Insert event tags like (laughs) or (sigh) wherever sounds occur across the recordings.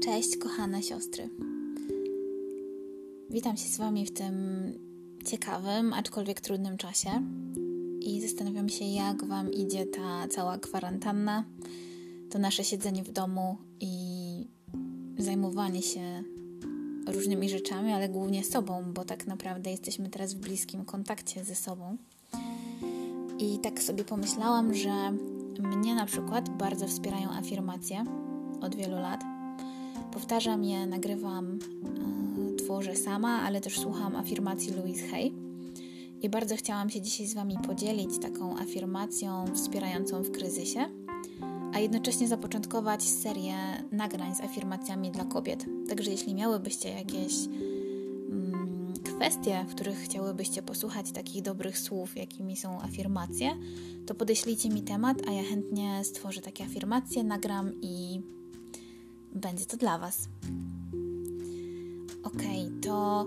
Cześć, kochane siostry. Witam się z Wami w tym ciekawym, aczkolwiek trudnym czasie i zastanawiam się, jak Wam idzie ta cała kwarantanna, to nasze siedzenie w domu i zajmowanie się różnymi rzeczami, ale głównie sobą, bo tak naprawdę jesteśmy teraz w bliskim kontakcie ze sobą. I tak sobie pomyślałam, że mnie na przykład bardzo wspierają afirmacje od wielu lat. Powtarzam je, nagrywam, yy, tworzę sama, ale też słucham afirmacji Louise Hay. I bardzo chciałam się dzisiaj z Wami podzielić taką afirmacją wspierającą w kryzysie, a jednocześnie zapoczątkować serię nagrań z afirmacjami dla kobiet. Także jeśli miałybyście jakieś mm, kwestie, w których chciałybyście posłuchać takich dobrych słów, jakimi są afirmacje, to podeślijcie mi temat, a ja chętnie stworzę takie afirmacje, nagram i będzie to dla Was. Ok, to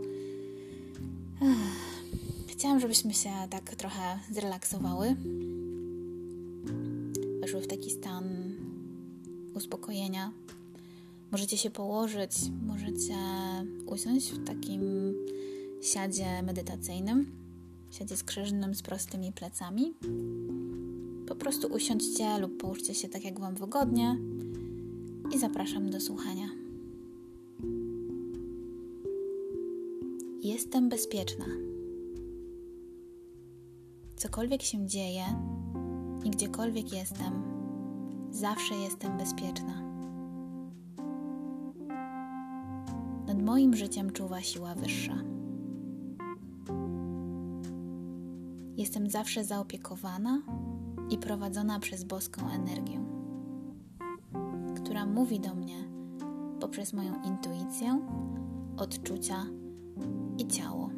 chciałam, żebyśmy się tak trochę zrelaksowały, weszły w taki stan uspokojenia. Możecie się położyć, możecie usiąść w takim siadzie medytacyjnym, siadzie skrzyżnym z prostymi plecami. Po prostu usiądźcie lub połóżcie się tak, jak Wam wygodnie i zapraszam do słuchania. Jestem bezpieczna. Cokolwiek się dzieje i gdziekolwiek jestem, zawsze jestem bezpieczna. Nad moim życiem czuwa siła wyższa. Jestem zawsze zaopiekowana i prowadzona przez boską energię, która mówi do mnie poprzez moją intuicję, odczucia i ciało.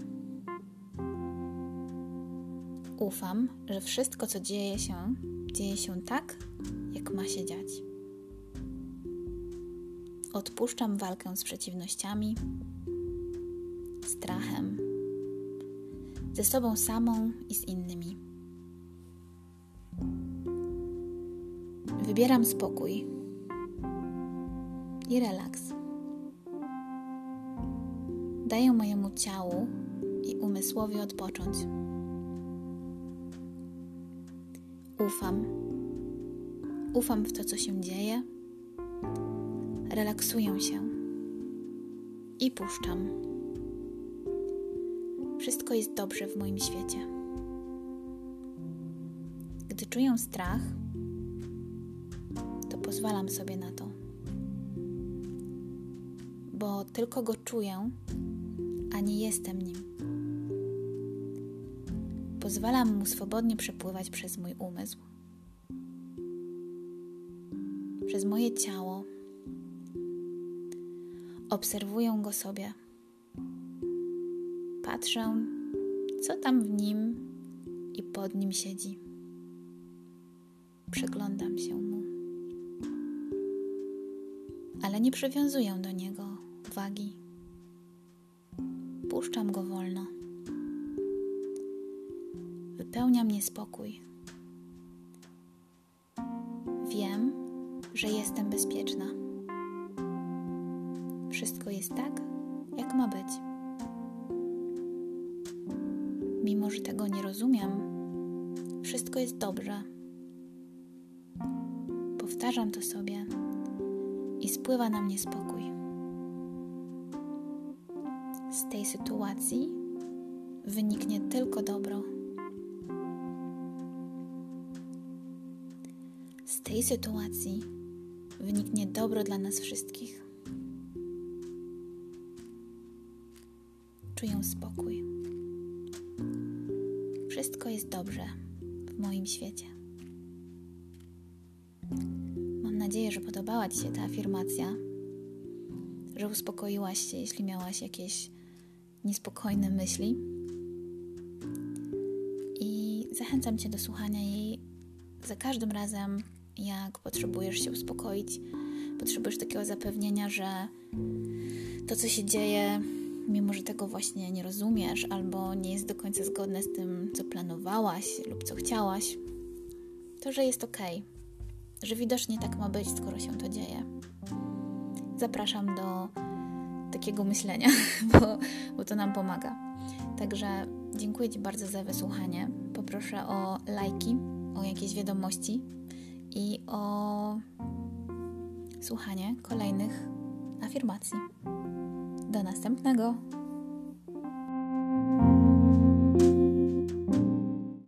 Ufam, że wszystko, co dzieje się, dzieje się tak, jak ma się dziać. Odpuszczam walkę z przeciwnościami, strachem, ze sobą samą i z innymi. Wybieram spokój i relaks. Daję mojemu ciału i umysłowi odpocząć. Ufam. Ufam w to, co się dzieje. Relaksuję się i puszczam. Wszystko jest dobrze w moim świecie. Gdy czuję strach, to pozwalam sobie na to, bo tylko go czuję, a nie jestem nim. Pozwalam mu swobodnie przepływać przez mój umysł, przez moje ciało. Obserwuję go sobie. Patrzę, co tam w nim i pod nim siedzi. Przyglądam się mu, ale nie przywiązuję do niego wagi. Puszczam go wolno. Wypełnia mnie spokój. Wiem, że jestem bezpieczna. Wszystko jest tak, jak ma być. Mimo, że tego nie rozumiem, wszystko jest dobrze. Powtarzam to sobie i spływa na mnie spokój. Z tej sytuacji wyniknie tylko dobro. Z tej sytuacji wyniknie dobro dla nas wszystkich. Czuję spokój. Wszystko jest dobrze w moim świecie. Mam nadzieję, że podobała Ci się ta afirmacja, że uspokoiłaś się, jeśli miałaś jakieś niespokojne myśli. I zachęcam Cię do słuchania jej za każdym razem, jak potrzebujesz się uspokoić, potrzebujesz takiego zapewnienia, że to, co się dzieje, mimo że tego właśnie nie rozumiesz albo nie jest do końca zgodne z tym, co planowałaś lub co chciałaś, to że jest ok, że widocznie tak ma być, skoro się to dzieje. zapraszam do takiego myślenia, (laughs) bo, bo to nam pomaga. Także dziękuję Ci bardzo za wysłuchanie. Poproszę o lajki, o jakieś wiadomości i o słuchanie kolejnych afirmacji. Do następnego.